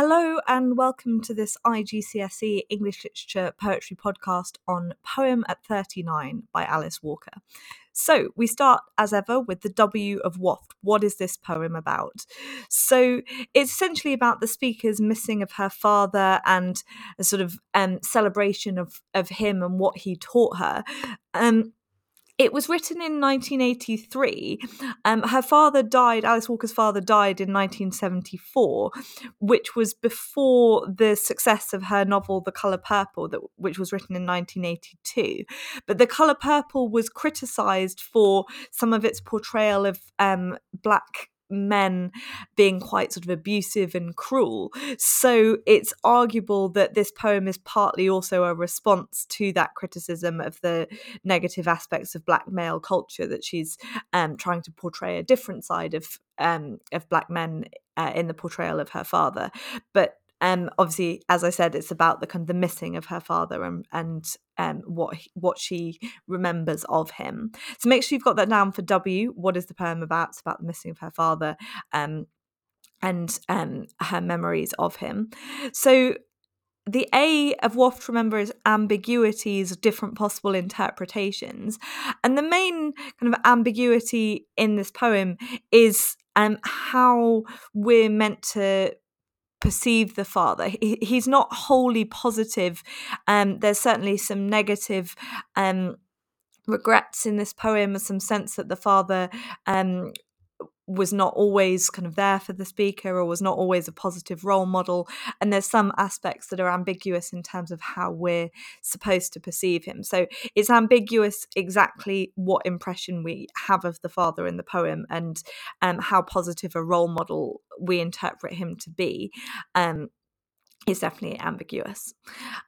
Hello and welcome to this IGCSE English Literature Poetry podcast on Poem at 39 by Alice Walker. So, we start as ever with the W of Waft. What is this poem about? So, it's essentially about the speaker's missing of her father and a sort of um, celebration of, of him and what he taught her. Um, it was written in 1983. Um, her father died, Alice Walker's father died in 1974, which was before the success of her novel The Colour Purple, that, which was written in 1982. But The Colour Purple was criticised for some of its portrayal of um, black men being quite sort of abusive and cruel. So it's arguable that this poem is partly also a response to that criticism of the negative aspects of black male culture that she's um, trying to portray a different side of um, of black men uh, in the portrayal of her father. But um, obviously, as I said, it's about the kind of the missing of her father and and um, what what she remembers of him. So make sure you've got that down for W. What is the poem about? It's about the missing of her father. Um, and um, her memories of him. So the A of waft, remember, is ambiguities, different possible interpretations. And the main kind of ambiguity in this poem is um, how we're meant to perceive the father. He, he's not wholly positive. Um, there's certainly some negative um, regrets in this poem, some sense that the father um, was not always kind of there for the speaker or was not always a positive role model. And there's some aspects that are ambiguous in terms of how we're supposed to perceive him. So it's ambiguous exactly what impression we have of the father in the poem and um, how positive a role model we interpret him to be. Um, is definitely ambiguous.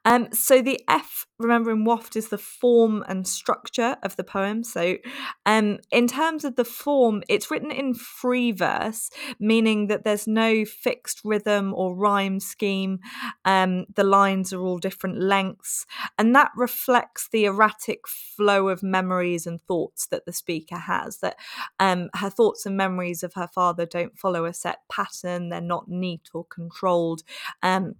Um, so the F, remember in Waft, is the form and structure of the poem. So um, in terms of the form, it's written in free verse, meaning that there's no fixed rhythm or rhyme scheme. Um, the lines are all different lengths, and that reflects the erratic flow of memories and thoughts that the speaker has. That um, her thoughts and memories of her father don't follow a set pattern; they're not neat or controlled. Um,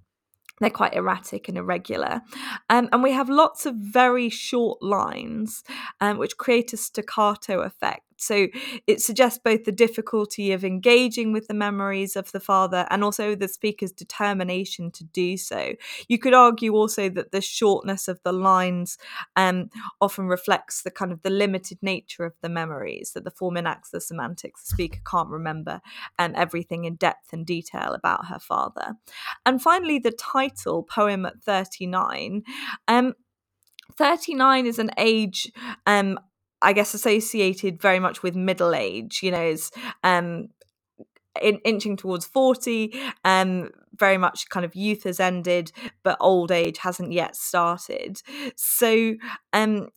they're quite erratic and irregular. Um, and we have lots of very short lines, um, which create a staccato effect. So it suggests both the difficulty of engaging with the memories of the father and also the speaker's determination to do so. You could argue also that the shortness of the lines um, often reflects the kind of the limited nature of the memories, that the form enacts the semantics. The speaker can't remember um, everything in depth and detail about her father. And finally, the title, Poem at 39. Um, 39 is an age um, I guess associated very much with middle age, you know, is um in, inching towards 40 um very much kind of youth has ended but old age hasn't yet started. So um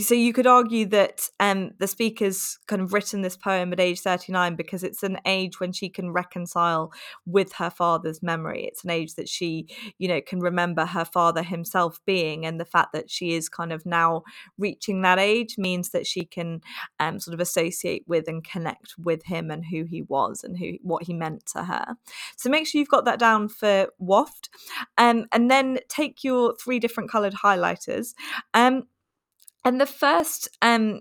so you could argue that um, the speaker's kind of written this poem at age 39 because it's an age when she can reconcile with her father's memory. It's an age that she you know can remember her father himself being and the fact that she is kind of now reaching that age means that she can um, sort of associate with and connect with him and who he was and who what he meant to her. So make sure you've got that down for waft. Um, and then take your three different colored highlighters. Um, and the first um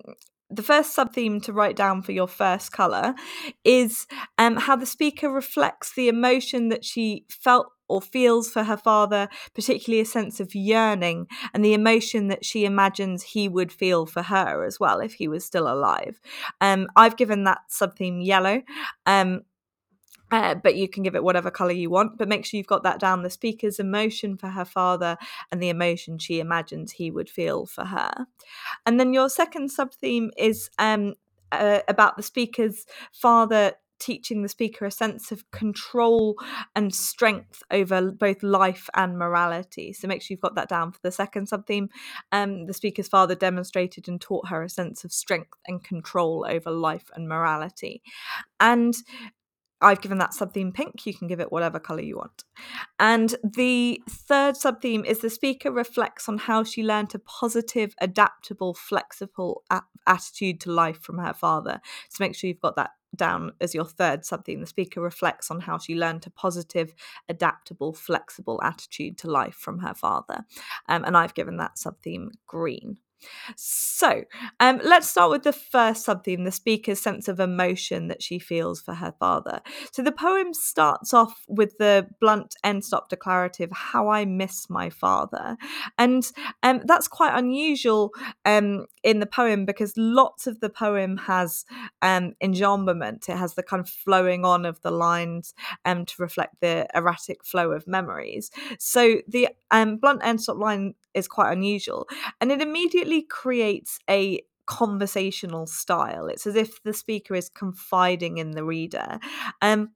the first sub theme to write down for your first color is um, how the speaker reflects the emotion that she felt or feels for her father, particularly a sense of yearning and the emotion that she imagines he would feel for her as well if he was still alive. Um, I've given that sub theme yellow. Um, uh, but you can give it whatever color you want. But make sure you've got that down the speaker's emotion for her father and the emotion she imagines he would feel for her. And then your second sub theme is um, uh, about the speaker's father teaching the speaker a sense of control and strength over both life and morality. So make sure you've got that down for the second sub theme. Um, the speaker's father demonstrated and taught her a sense of strength and control over life and morality. And I've given that subtheme pink. You can give it whatever color you want. And the third subtheme is the speaker reflects on how she learned a positive, adaptable, flexible a- attitude to life from her father. So make sure you've got that down as your third subtheme. The speaker reflects on how she learned a positive, adaptable, flexible attitude to life from her father. Um, and I've given that subtheme green. So, um, let's start with the first subtheme the speaker's sense of emotion that she feels for her father. So, the poem starts off with the blunt end stop declarative, How I Miss My Father. And um, that's quite unusual um, in the poem because lots of the poem has um, enjambment, it has the kind of flowing on of the lines um, to reflect the erratic flow of memories. So, the um, blunt end stop line is quite unusual. And it immediately creates a conversational style. It's as if the speaker is confiding in the reader. Um,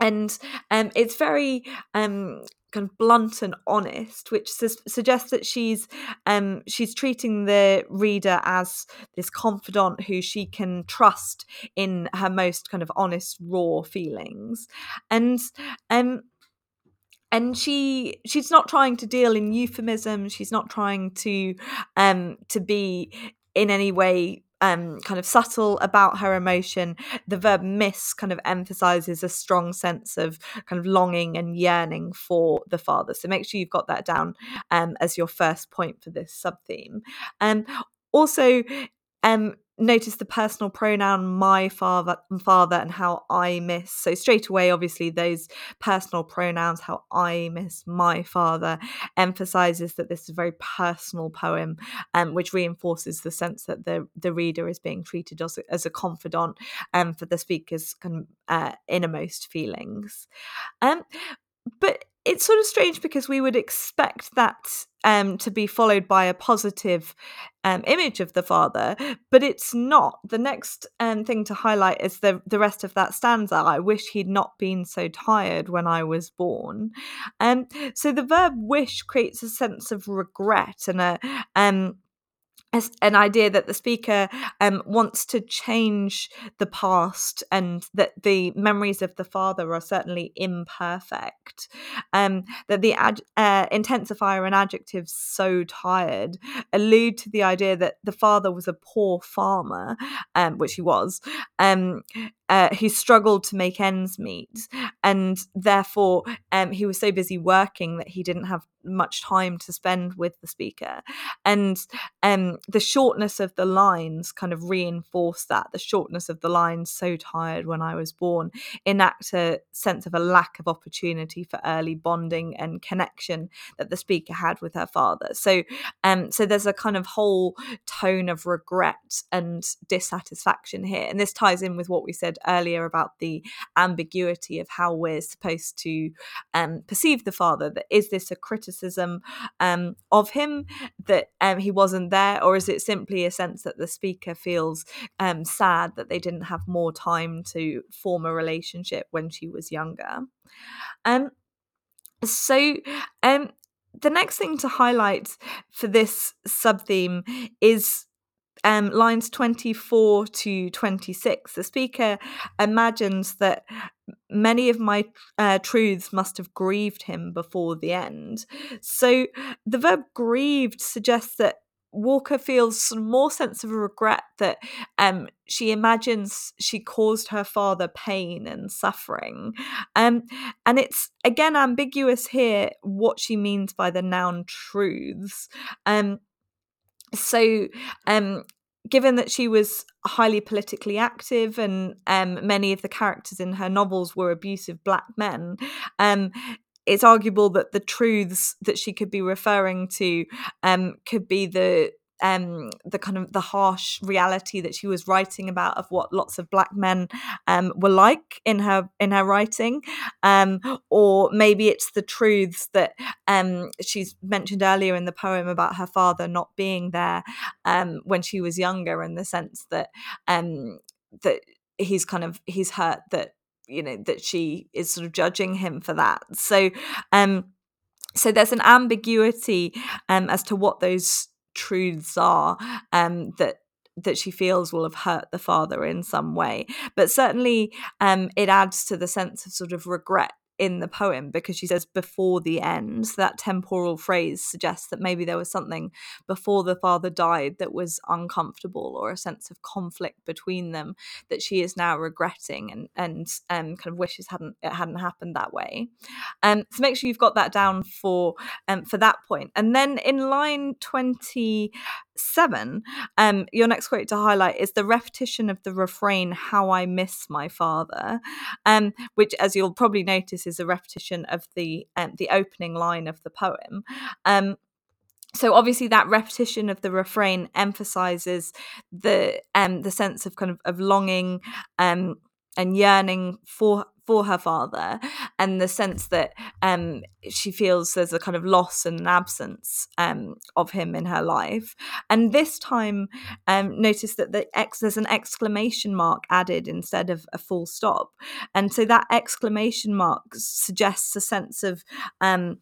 and um, it's very um, kind of blunt and honest, which su- suggests that she's um, she's treating the reader as this confidant who she can trust in her most kind of honest, raw feelings, and um, and she she's not trying to deal in euphemism she's not trying to um to be in any way um, kind of subtle about her emotion. The verb miss kind of emphasizes a strong sense of kind of longing and yearning for the father. So make sure you've got that down um, as your first point for this sub theme. Um, also, um, notice the personal pronoun my father father and how i miss. So straight away obviously those personal pronouns how i miss my father emphasizes that this is a very personal poem um, which reinforces the sense that the the reader is being treated as a, as a confidant um, for the speaker's kind of, uh, innermost feelings. Um, but it's sort of strange because we would expect that um, to be followed by a positive um, image of the father, but it's not. The next um, thing to highlight is the the rest of that stanza. I wish he'd not been so tired when I was born. Um, so the verb wish creates a sense of regret and a um an idea that the speaker um, wants to change the past and that the memories of the father are certainly imperfect. Um, that the ad- uh, intensifier and adjectives so tired allude to the idea that the father was a poor farmer, um, which he was, um, uh, who struggled to make ends meet, and therefore um, he was so busy working that he didn't have much time to spend with the speaker. And um, the shortness of the lines kind of reinforce that. The shortness of the lines, so tired when I was born, enact a sense of a lack of opportunity for early bonding and connection that the speaker had with her father. So, um, so there's a kind of whole tone of regret and dissatisfaction here, and this ties in with what we said said earlier about the ambiguity of how we're supposed to um, perceive the father. That is this a criticism um, of him that um, he wasn't there, or is it simply a sense that the speaker feels um, sad that they didn't have more time to form a relationship when she was younger? Um, so um, the next thing to highlight for this sub theme is um, lines 24 to 26, the speaker imagines that many of my uh, truths must have grieved him before the end. So the verb grieved suggests that Walker feels some more sense of regret that um, she imagines she caused her father pain and suffering. Um, and it's again ambiguous here what she means by the noun truths. Um, so um given that she was highly politically active and um, many of the characters in her novels were abusive black men um, it's arguable that the truths that she could be referring to um, could be the um, the kind of the harsh reality that she was writing about of what lots of black men um, were like in her in her writing, um, or maybe it's the truths that um, she's mentioned earlier in the poem about her father not being there um, when she was younger, in the sense that um, that he's kind of he's hurt that you know that she is sort of judging him for that. So. So there's an ambiguity um, as to what those truths are um, that that she feels will have hurt the father in some way. But certainly, um, it adds to the sense of sort of regret in the poem because she says before the end. That temporal phrase suggests that maybe there was something before the father died that was uncomfortable or a sense of conflict between them that she is now regretting and and um, kind of wishes hadn't it hadn't happened that way. Um, so make sure you've got that down for um, for that point. And then in line twenty seven, um, your next quote to highlight is the repetition of the refrain "How I miss my father," um, which, as you'll probably notice, is a repetition of the um, the opening line of the poem. Um, so obviously that repetition of the refrain emphasizes the um the sense of kind of of longing um and yearning for for her father and the sense that um, she feels there's a kind of loss and an absence um, of him in her life and this time um, notice that the ex- there's an exclamation mark added instead of a full stop and so that exclamation mark suggests a sense of um,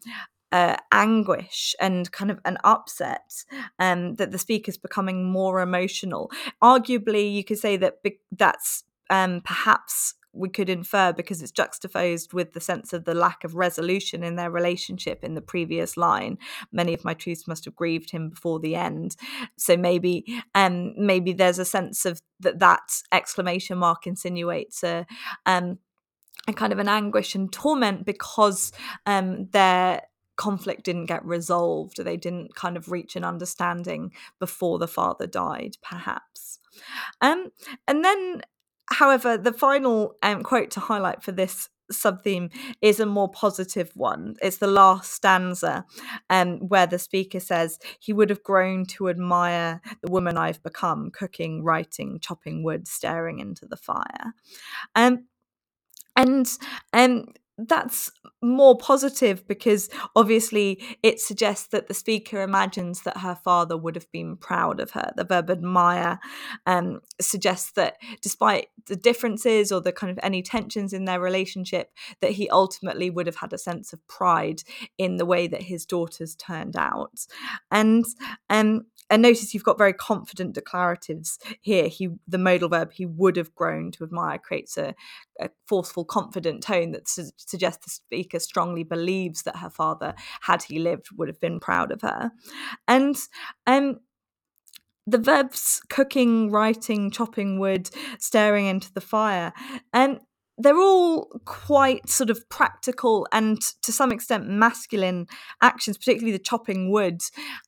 uh, anguish and kind of an upset um, that the speaker's becoming more emotional. Arguably, you could say that be- that's um, perhaps we could infer because it's juxtaposed with the sense of the lack of resolution in their relationship in the previous line. Many of my truths must have grieved him before the end. So maybe um maybe there's a sense of that that exclamation mark insinuates a um a kind of an anguish and torment because um their conflict didn't get resolved. They didn't kind of reach an understanding before the father died perhaps. Um and then However, the final um, quote to highlight for this subtheme is a more positive one. It's the last stanza, um, where the speaker says, He would have grown to admire the woman I've become, cooking, writing, chopping wood, staring into the fire. Um, and um, that's more positive because obviously it suggests that the speaker imagines that her father would have been proud of her. The verb admire um, suggests that despite the differences or the kind of any tensions in their relationship, that he ultimately would have had a sense of pride in the way that his daughters turned out. And um, and notice you've got very confident declaratives here. He, the modal verb, he would have grown to admire, creates a, a forceful, confident tone that suggests the speaker strongly believes that her father, had he lived, would have been proud of her. And um, the verbs cooking, writing, chopping wood, staring into the fire, and they're all quite sort of practical and to some extent masculine actions, particularly the chopping wood.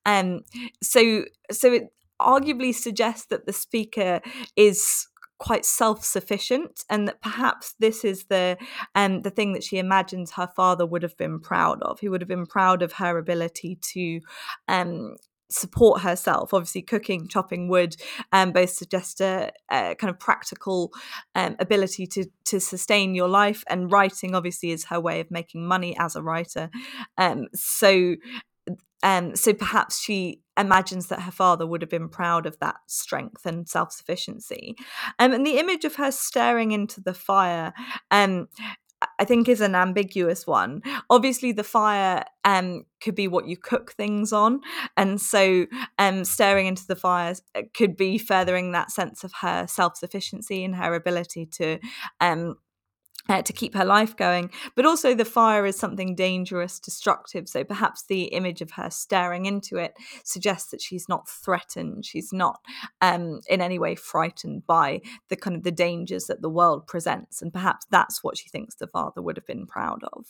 Um, so, so it arguably suggests that the speaker is quite self-sufficient and that perhaps this is the um the thing that she imagines her father would have been proud of he would have been proud of her ability to um support herself. Obviously, cooking, chopping wood, um, both suggest a, a kind of practical um, ability to to sustain your life, and writing obviously is her way of making money as a writer. Um, so. Um, so perhaps she imagines that her father would have been proud of that strength and self sufficiency. Um, and the image of her staring into the fire um, I think is an ambiguous one. Obviously, the fire um, could be what you cook things on, and so um, staring into the fire uh, could be furthering that sense of her self sufficiency and her ability to um, uh, to keep her life going. But also, the fire is something dangerous, destructive. So perhaps the image of her staring into it suggests that she's not threatened. She's not um, in any way frightened by the kind of the dangers that the world presents. And perhaps that's what she thinks the father would have been proud of.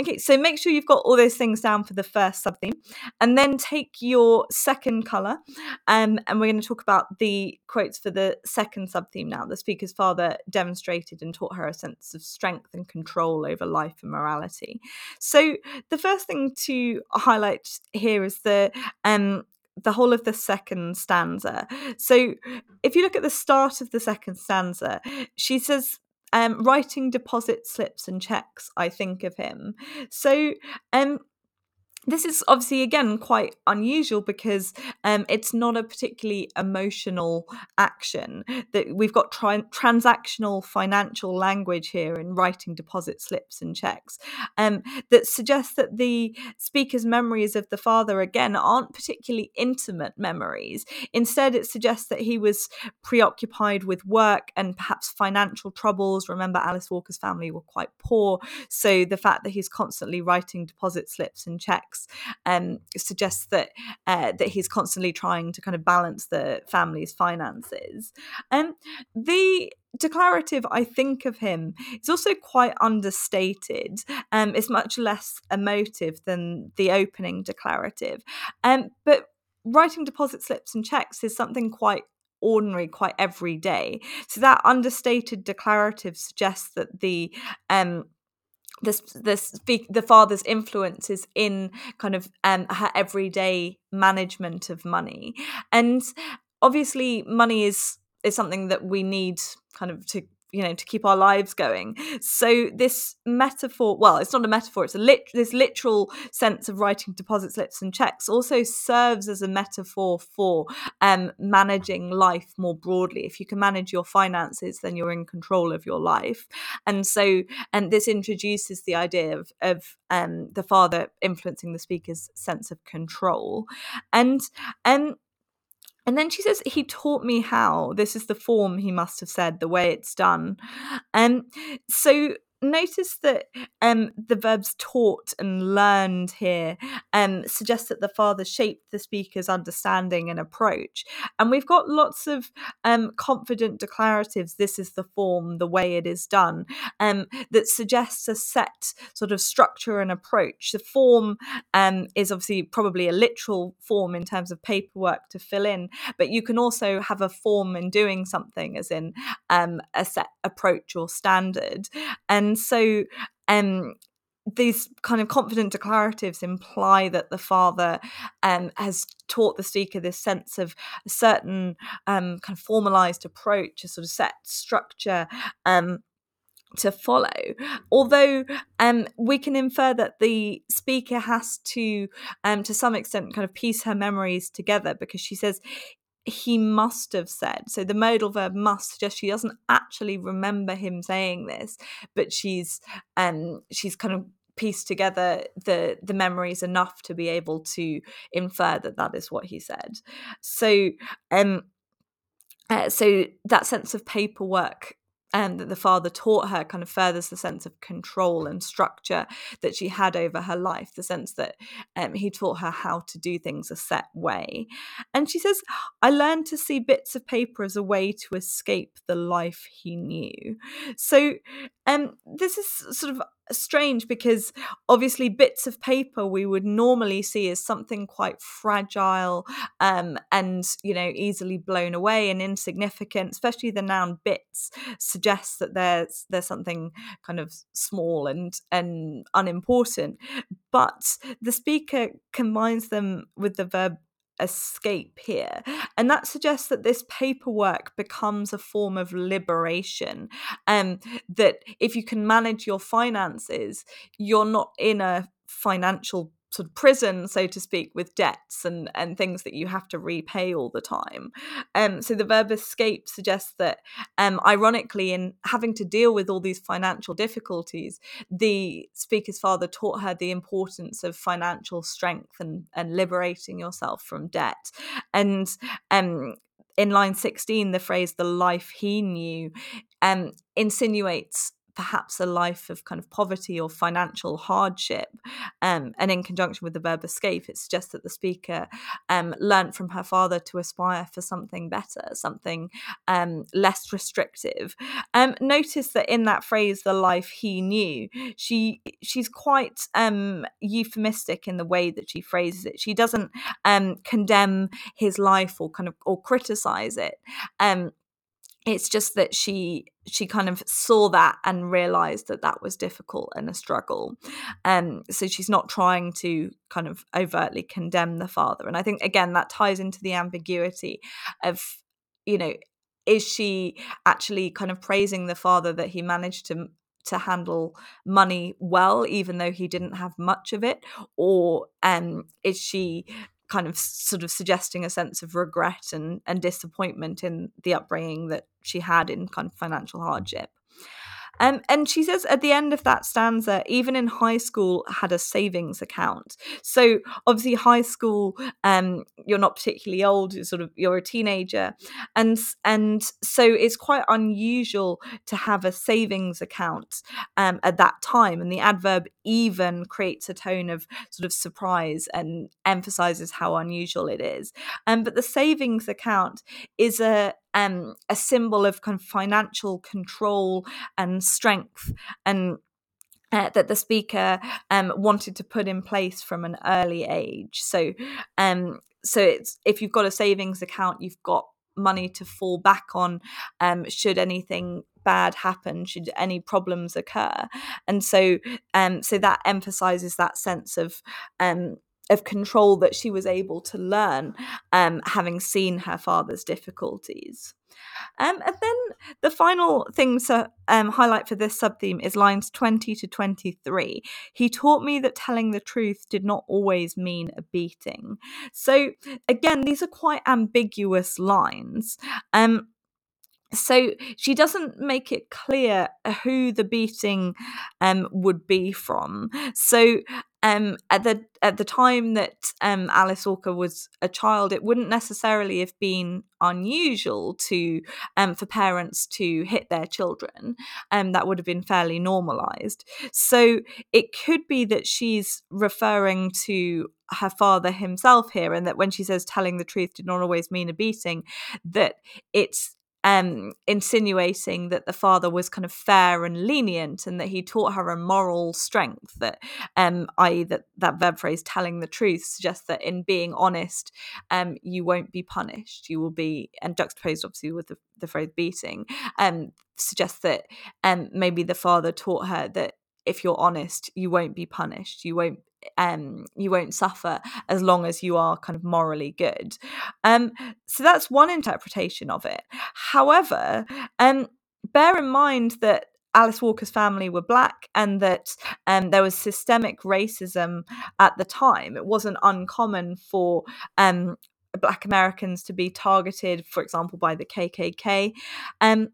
Okay, so make sure you've got all those things down for the first subtheme, and then take your second color, um, and we're going to talk about the quotes for the second subtheme now. The speaker's father demonstrated and taught her a sense of strength and control over life and morality. So the first thing to highlight here is the um, the whole of the second stanza. So if you look at the start of the second stanza, she says um, writing deposit slips and checks, I think of him. So, um, this is obviously again quite unusual because um, it's not a particularly emotional action that we've got tri- transactional financial language here in writing deposit slips and checks um, that suggests that the speaker's memories of the father again aren't particularly intimate memories. Instead it suggests that he was preoccupied with work and perhaps financial troubles. Remember alice walker's family were quite poor so the fact that he's constantly writing deposit slips and checks um, suggests that uh, that he's constantly trying to kind of balance the family's finances. Um, the declarative I think of him is also quite understated. Um, it's much less emotive than the opening declarative. Um, but writing deposit slips and checks is something quite ordinary, quite everyday. So that understated declarative suggests that the um, the the the father's influence is in kind of um, her everyday management of money, and obviously money is is something that we need kind of to you know to keep our lives going. So this metaphor well it's not a metaphor it's a lit this literal sense of writing deposit slips and checks also serves as a metaphor for um, managing life more broadly. If you can manage your finances then you're in control of your life. And so and this introduces the idea of, of um, the father influencing the speaker's sense of control. And and and then she says, he taught me how. This is the form he must have said, the way it's done. And um, so notice that um, the verbs taught and learned here um, suggest that the father shaped the speaker's understanding and approach. And we've got lots of um, confident declaratives, this is the form, the way it is done, um, that suggests a set sort of structure and approach. The form um, is obviously probably a literal form in terms of paperwork to fill in, but you can also have a form in doing something, as in um, a set approach or standard. And and so um, these kind of confident declaratives imply that the father um, has taught the speaker this sense of a certain um, kind of formalized approach, a sort of set structure. Um, to follow, although um, we can infer that the speaker has to, um, to some extent, kind of piece her memories together because she says he must have said. So the modal verb must suggest she doesn't actually remember him saying this, but she's um she's kind of pieced together the the memories enough to be able to infer that that is what he said. So um uh, so that sense of paperwork um, that the father taught her kind of furthers the sense of control and structure that she had over her life, the sense that um, he taught her how to do things a set way. And she says, I learned to see bits of paper as a way to escape the life he knew. So um, this is sort of strange because obviously bits of paper we would normally see as something quite fragile um, and you know easily blown away and insignificant especially the noun bits suggests that there's there's something kind of small and and unimportant. But the speaker combines them with the verb escape here. And that suggests that this paperwork becomes a form of liberation. Um, that if you can manage your finances, you're not in a financial sort of prison, so to speak, with debts and and things that you have to repay all the time. Um, so the verb escape suggests that, um, ironically, in having to deal with all these financial difficulties, the speaker's father taught her the importance of financial strength and and liberating yourself from debt. And um, in line 16 the phrase the life he knew um, insinuates perhaps a life of kind of poverty or financial hardship. Um, and in conjunction with the verb escape, it suggests that the speaker um, learnt from her father to aspire for something better, something um, less restrictive. Um, notice that in that phrase, the life he knew, she she's quite um, euphemistic in the way that she phrases it. She doesn't um, condemn his life or kind of or criticize it. It's just that she she kind of saw that and realized that that was difficult and a struggle. Um so she's not trying to kind of overtly condemn the father. And i think again that ties into the ambiguity of you know is she actually kind of praising the father that he managed to to handle money well, even though he didn't have much of it, or um, is she kind of sort of suggesting a sense of regret and, and disappointment in the upbringing that she had in kind of financial hardship? Um, and she says at the end of that stanza, even in high school, had a savings account. So obviously, high school, um, you're not particularly old. You're sort of you're a teenager, and and so it's quite unusual to have a savings account um, at that time. And the adverb even creates a tone of sort of surprise and emphasizes how unusual it is. Um, but the savings account is a um, a symbol of kind of financial control and strength and uh, that the speaker um, wanted to put in place from an early age. So, um, so it's if you've got a savings account, you've got money to fall back on um, should anything bad happen, should any problems occur, and so um, so that emphasizes that sense of um, of control that she was able to learn, um, having seen her father's difficulties. Um, and then the final thing to um, highlight for this sub theme is lines 20 to 23. He taught me that telling the truth did not always mean a beating. So, again, these are quite ambiguous lines. Um, so she doesn't make it clear who the beating um, would be from. So um, at the at the time that um, Alice Walker was a child, it wouldn't necessarily have been unusual to um, for parents to hit their children. Um, that would have been fairly normalized. So it could be that she's referring to her father himself here, and that when she says telling the truth did not always mean a beating, that it's um, insinuating that the father was kind of fair and lenient and that he taught her a moral strength that um, i.e that that verb phrase telling the truth suggests that in being honest um, you won't be punished. You will be and juxtaposed obviously with the, the phrase beating um, suggests that um, maybe the father taught her that if you're honest you won't be punished. You won't um, you won't suffer as long as you are kind of morally good. Um, so that's one interpretation of it. However, um, bear in mind that Alice Walker's family were black and that um, there was systemic racism at the time. It wasn't uncommon for um, black Americans to be targeted, for example, by the KKK. Um,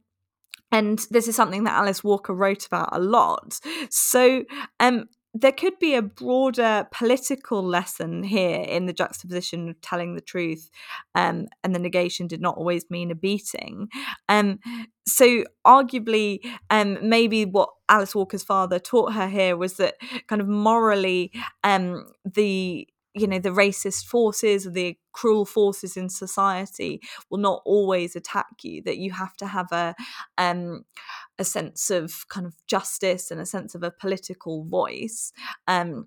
and this is something that Alice Walker wrote about a lot. So, um, there could be a broader political lesson here in the juxtaposition of telling the truth um, and the negation did not always mean a beating. Um, so, arguably, um, maybe what Alice Walker's father taught her here was that kind of morally, um, the you know the racist forces or the cruel forces in society will not always attack you that you have to have a um a sense of kind of justice and a sense of a political voice um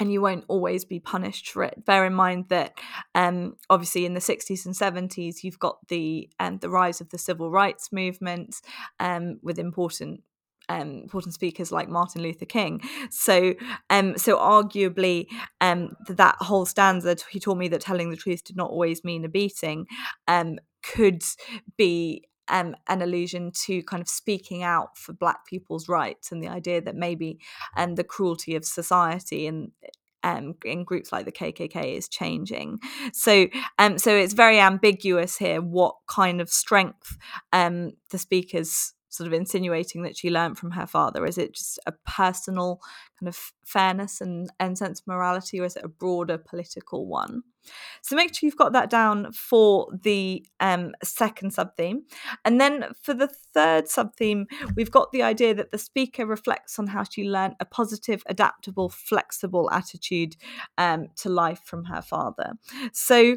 and you won't always be punished for it. Bear in mind that um, obviously in the 60s and 70s you've got the um, the rise of the civil rights movement um, with important um, important speakers like Martin Luther King. So, um, so arguably, um, that whole stanza, he told me that telling the truth did not always mean a beating, um, could be um, an allusion to kind of speaking out for Black people's rights and the idea that maybe and um, the cruelty of society and um, in groups like the KKK is changing. So, um, so it's very ambiguous here what kind of strength um, the speakers sort of insinuating that she learned from her father? Is it just a personal kind of fairness and, and sense of morality, or is it a broader political one? So make sure you've got that down for the um, second sub theme. And then for the third sub theme, we've got the idea that the speaker reflects on how she learned a positive, adaptable, flexible attitude um, to life from her father. So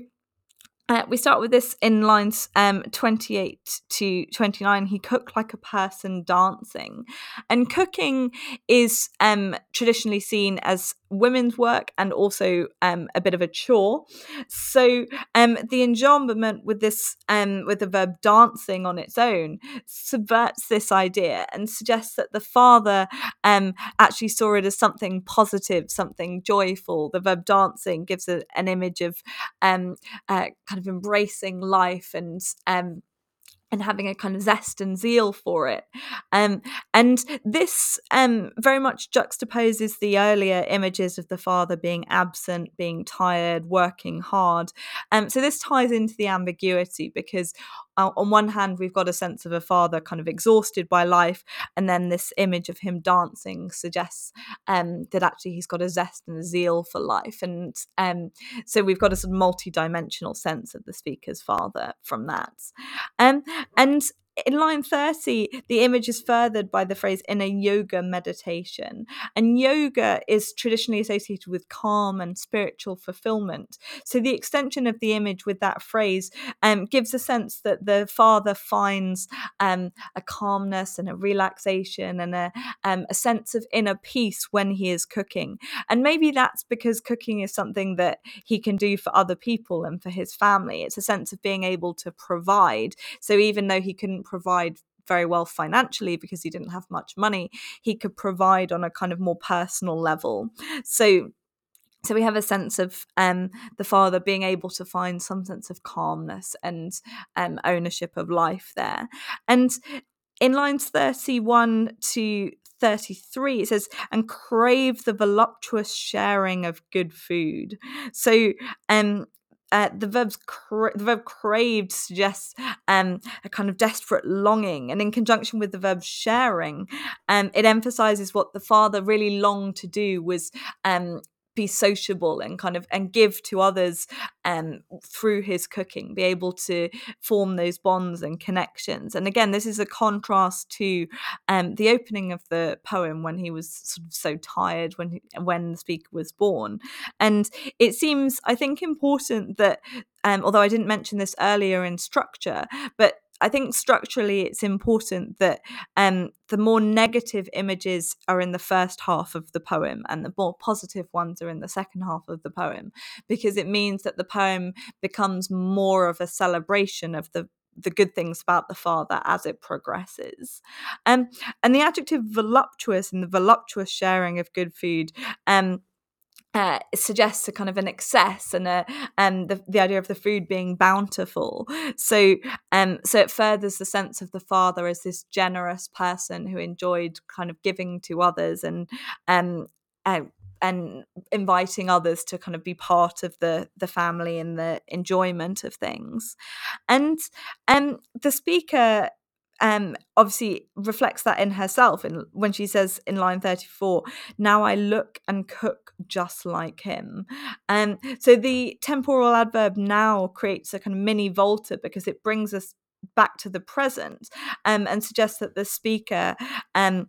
uh, we start with this in lines um, 28 to 29. He cooked like a person dancing. And cooking is um, traditionally seen as women's work and also um, a bit of a chore. So um, the enjambment with this, um, with the verb dancing on its own, subverts this idea and suggests that the father um, actually saw it as something positive, something joyful. The verb dancing gives a, an image of um, uh, kind of embracing life and um, and having a kind of zest and zeal for it. Um, and this um, very much juxtaposes the earlier images of the father being absent, being tired, working hard. Um, so this ties into the ambiguity because on one hand, we've got a sense of a father kind of exhausted by life, and then this image of him dancing suggests um, that actually he's got a zest and a zeal for life. And um, so we've got a sort of multi dimensional sense of the speaker's father from that. Um, and in line 30, the image is furthered by the phrase in a yoga meditation. And yoga is traditionally associated with calm and spiritual fulfillment. So the extension of the image with that phrase um, gives a sense that the father finds um, a calmness and a relaxation and a, um, a sense of inner peace when he is cooking. And maybe that's because cooking is something that he can do for other people and for his family. It's a sense of being able to provide. So even though he provide very well financially because he didn't have much money, he could provide on a kind of more personal level. So so we have a sense of um, the father being able to find some sense of calmness and um, ownership of life there. And in lines 31 to 33 it says and crave the voluptuous sharing of good food so um uh, the verb's cra- the verb craved suggests um, a kind of desperate longing, and in conjunction with the verb sharing, um, it emphasizes what the father really longed to do was um, be sociable and kind of and give to others um, through his cooking be able to form those bonds and connections. And again this is a contrast to um, the opening of the poem when he was sort of so tired when he, when the speaker was born. And it seems i think important that um, although i didn't mention this earlier in structure but I think structurally it's important that um, the more negative images are in the first half of the poem and the more positive ones are in the second half of the poem, because it means that the poem becomes more of a celebration of the the good things about the father as it progresses. Um, and the adjective voluptuous and the voluptuous sharing of good food um, uh, suggests a kind of an excess and a um the, the idea of the food being bountiful. So um so it furthers the sense of the father as this generous person who enjoyed kind of giving to others and um uh, and inviting others to kind of be part of the the family and the enjoyment of things. And um the speaker um, obviously reflects that in herself and when she says in line 34 now i look and cook just like him. Um, so the temporal adverb now creates a kind of mini volta because it brings us back to the present um, and suggests that the speaker um,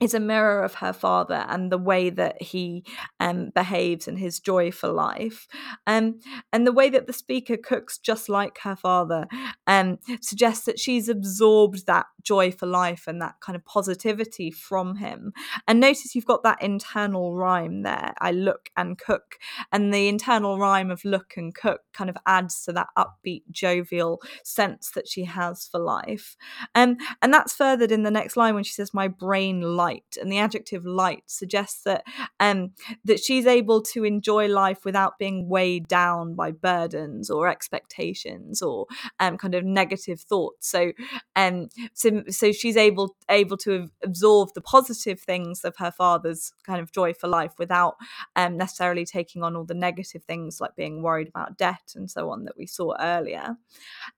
is a mirror of her father and the way that he um, behaves and his joy for life. Um, and the way that the speaker cooks just like her father um, suggests that she's absorbed that joy for life and that kind of positivity from him. And notice you've got that internal rhyme there I look and cook. And the internal rhyme of look and cook kind of adds to that upbeat, jovial sense that she has for life. Um, and that's furthered in the next line when she says, My brain light. And the adjective light suggests that um, that she's able to enjoy life without being weighed down by burdens or expectations or um, kind of negative thoughts. So um, so, so she's able able to absorb the positive things of her father's kind of joy for life without um, necessarily taking on all the negative things like being worried about debt and so on that we saw earlier.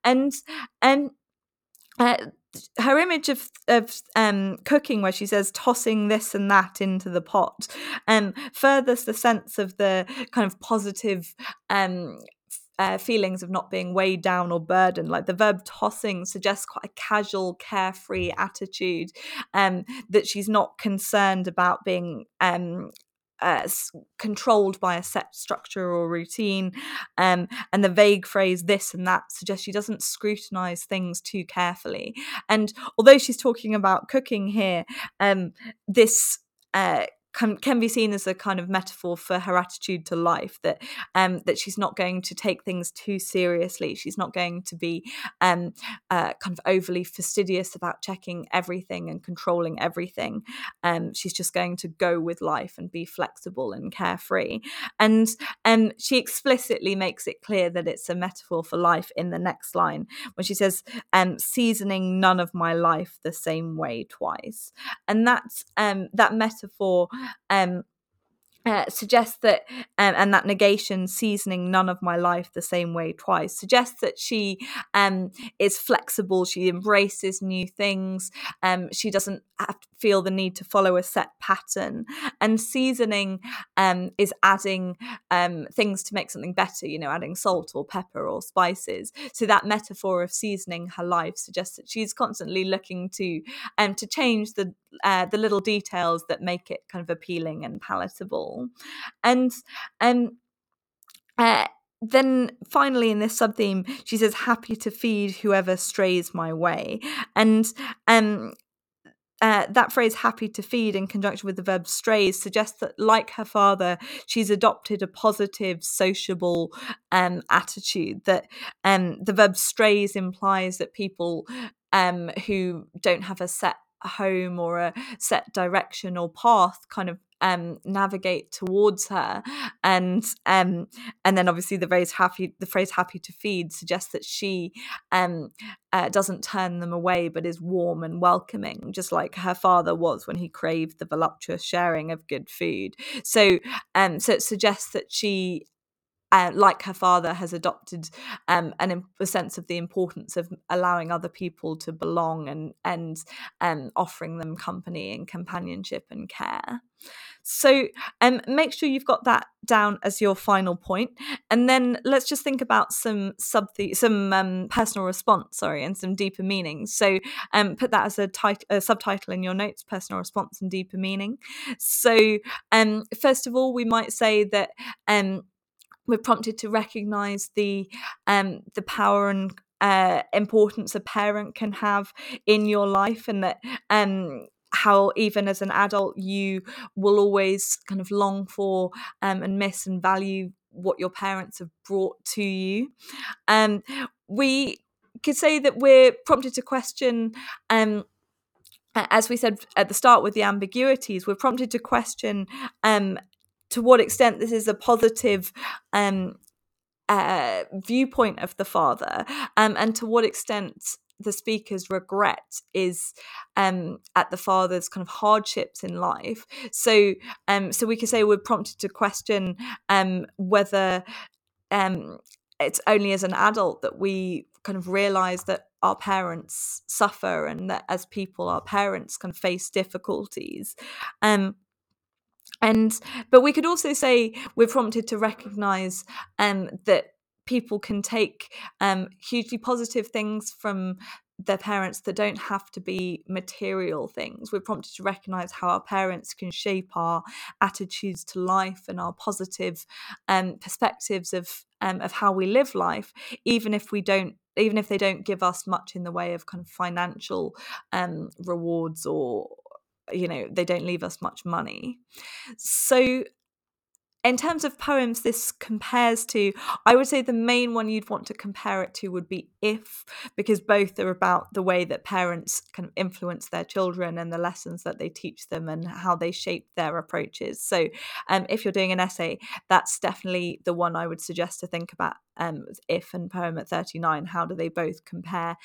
And and uh, her image of of um, cooking, where she says tossing this and that into the pot, um, furthers the sense of the kind of positive um, uh, feelings of not being weighed down or burdened. Like the verb tossing suggests quite a casual, carefree attitude, um, that she's not concerned about being um, controlled by a set structure or routine. Um, and the vague phrase this and that suggests she doesn't scrutinize things too carefully. And although she's talking about cooking here, um, this uh, can, can be seen as a kind of metaphor for her attitude to life that um that she's not going to take things too seriously. She's not going to be um uh, kind of overly fastidious about checking everything and controlling everything. Um she's just going to go with life and be flexible and carefree. And um she explicitly makes it clear that it's a metaphor for life in the next line when she says um seasoning none of my life the same way twice. And that's um that metaphor um, uh, suggests that um, and that negation seasoning none of my life the same way twice suggests that she um, is flexible she embraces new things um, she doesn't feel the need to follow a set pattern. And seasoning um, is adding um, things to make something better you know adding salt or pepper or spices. So that metaphor of seasoning her life suggests that she's constantly looking to um, to change the uh, the little details that make it kind of appealing and palatable and um uh, then finally in this sub theme she says happy to feed whoever strays my way. And um uh, that phrase happy to feed in conjunction with the verb strays suggests that like her father she's adopted a positive sociable um, attitude that um, the verb strays implies that people um, who don't have a set home or a set direction or path kind of um, navigate towards her. And um, and then obviously the phrase happy the phrase happy to feed suggests that she um, uh, doesn't turn them away but is warm and welcoming just like her father was when he craved the voluptuous sharing of good food. So um so it suggests that she uh, like her father, has adopted um, an, a sense of the importance of allowing other people to belong and and um, offering them company and companionship and care. So um, make sure you've got that down as your final point, and then let's just think about some sub some um, personal response, sorry, and some deeper meaning. So um, put that as a, tit- a subtitle in your notes: personal response and deeper meaning. So um, first of all, we might say that um, we're prompted to recognize the um, the power and uh, importance a parent can have in your life, and that um, how even as an adult you will always kind of long for um, and miss and value what your parents have brought to you. Um, we could say that we're prompted to question. Um, as we said at the start with the ambiguities, we're prompted to question um, to what extent this is a positive um, uh, viewpoint of the father, um, and to what extent the speaker's regret is um, at the father's kind of hardships in life. So, um, so we could say we're prompted to question um, whether um, it's only as an adult that we kind of realize that our parents suffer and that as people, our parents can face difficulties. Um, and but we could also say we're prompted to recognize um, that people can take um, hugely positive things from their parents that don't have to be material things. We're prompted to recognize how our parents can shape our attitudes to life and our positive um, perspectives of um, of how we live life, even if we don't even if they don't give us much in the way of kind of financial um, rewards or you know they don't leave us much money. So in terms of poems this compares to i would say the main one you'd want to compare it to would be if because both are about the way that parents kind of influence their children and the lessons that they teach them and how they shape their approaches. So um, if you're doing an essay that's definitely the one i would suggest to think about um, if and poem at 39 how do they both compare